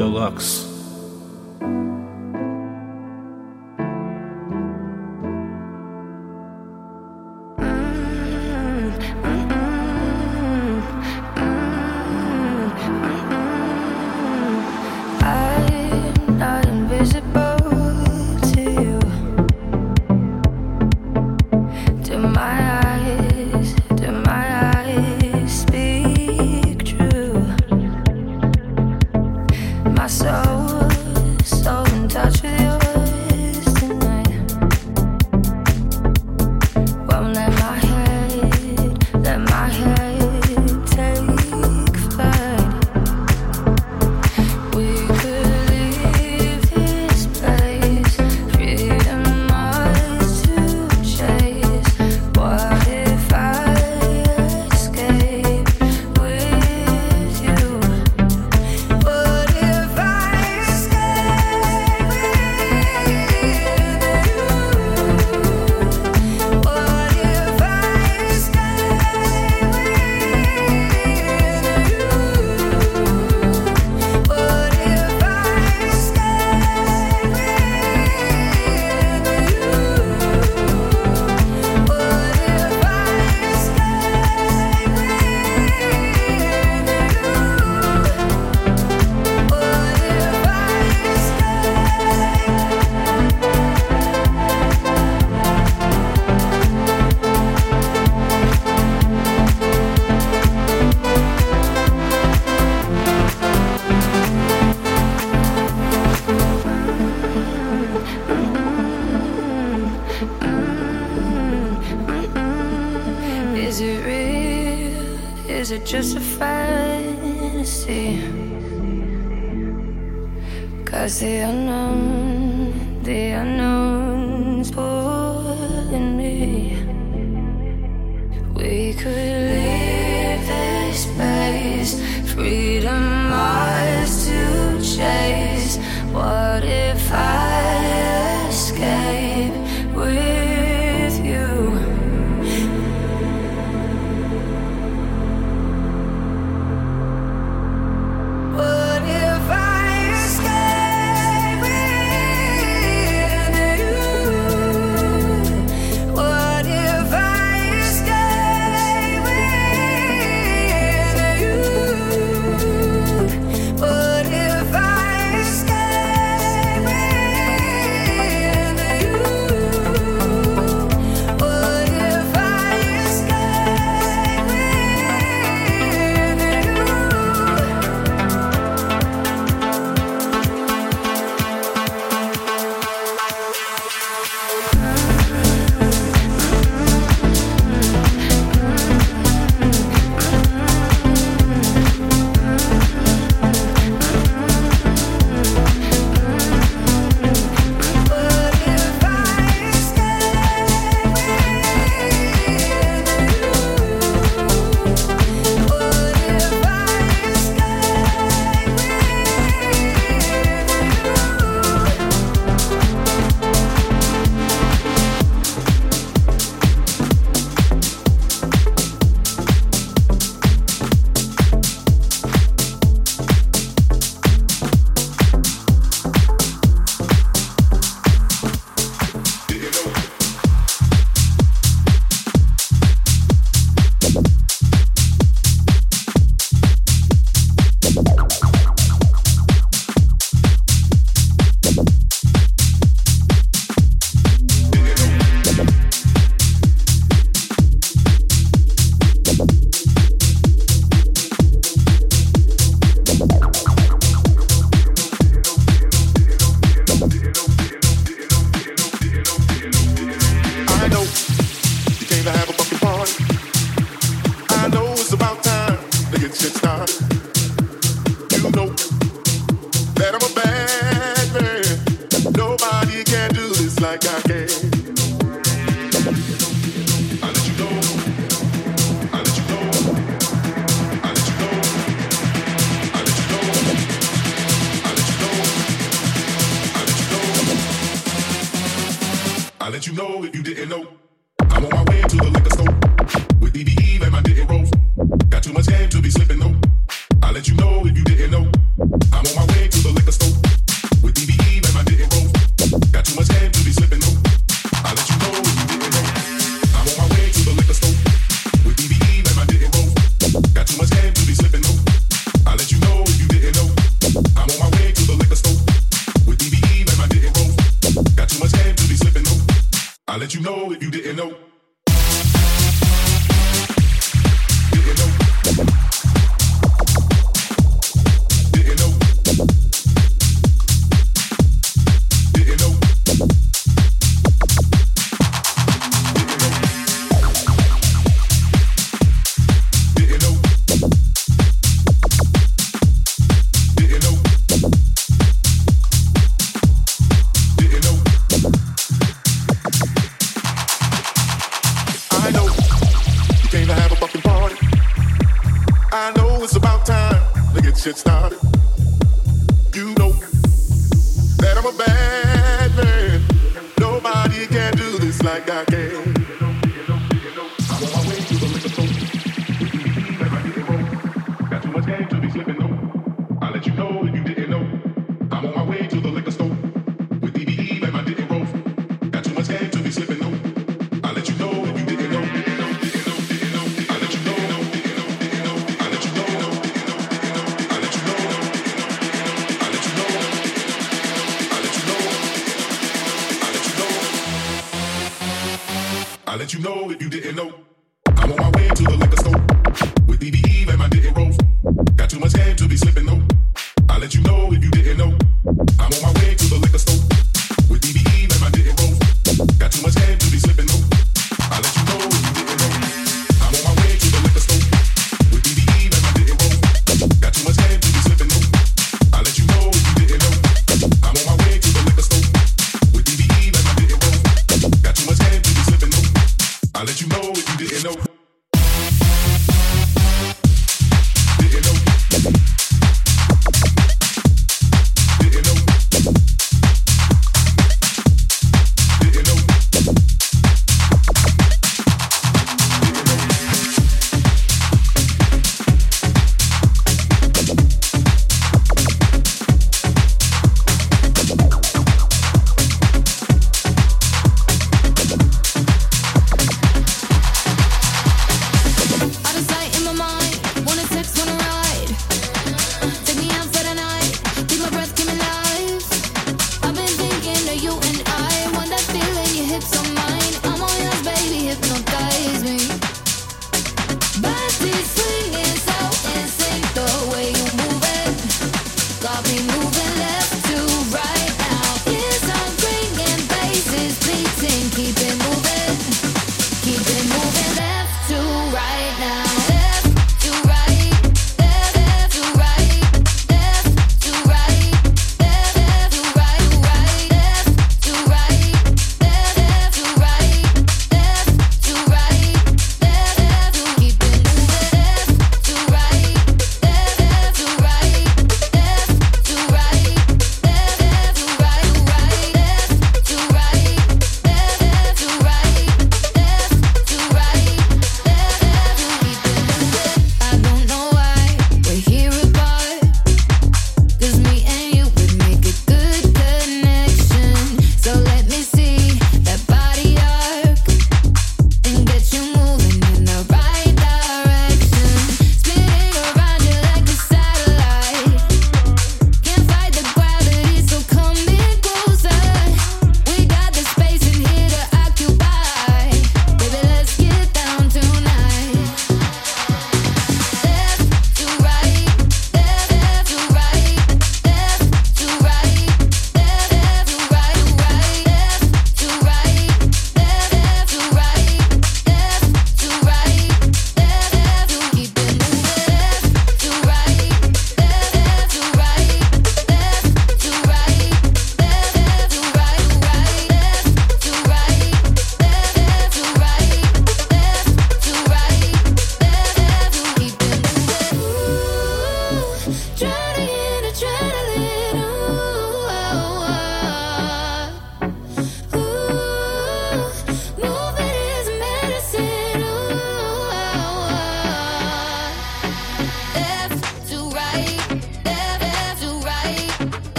Deluxe. is it just a fantasy? Cause the unknown, the unknown's pulling me. We could leave this place, freedom ours to chase. once it. You know that I'm a bad man. Nobody can do this like I can.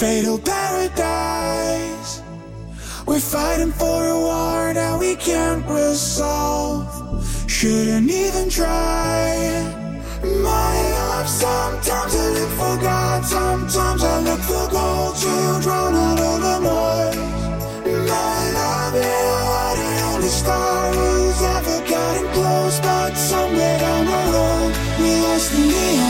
Fatal paradise. We're fighting for a war that we can't resolve. Shouldn't even try. My love, sometimes I look for God, sometimes I look for gold to drown out all the noise. My love, are the only star who's ever gotten close, but somewhere down the road, we lost the neon.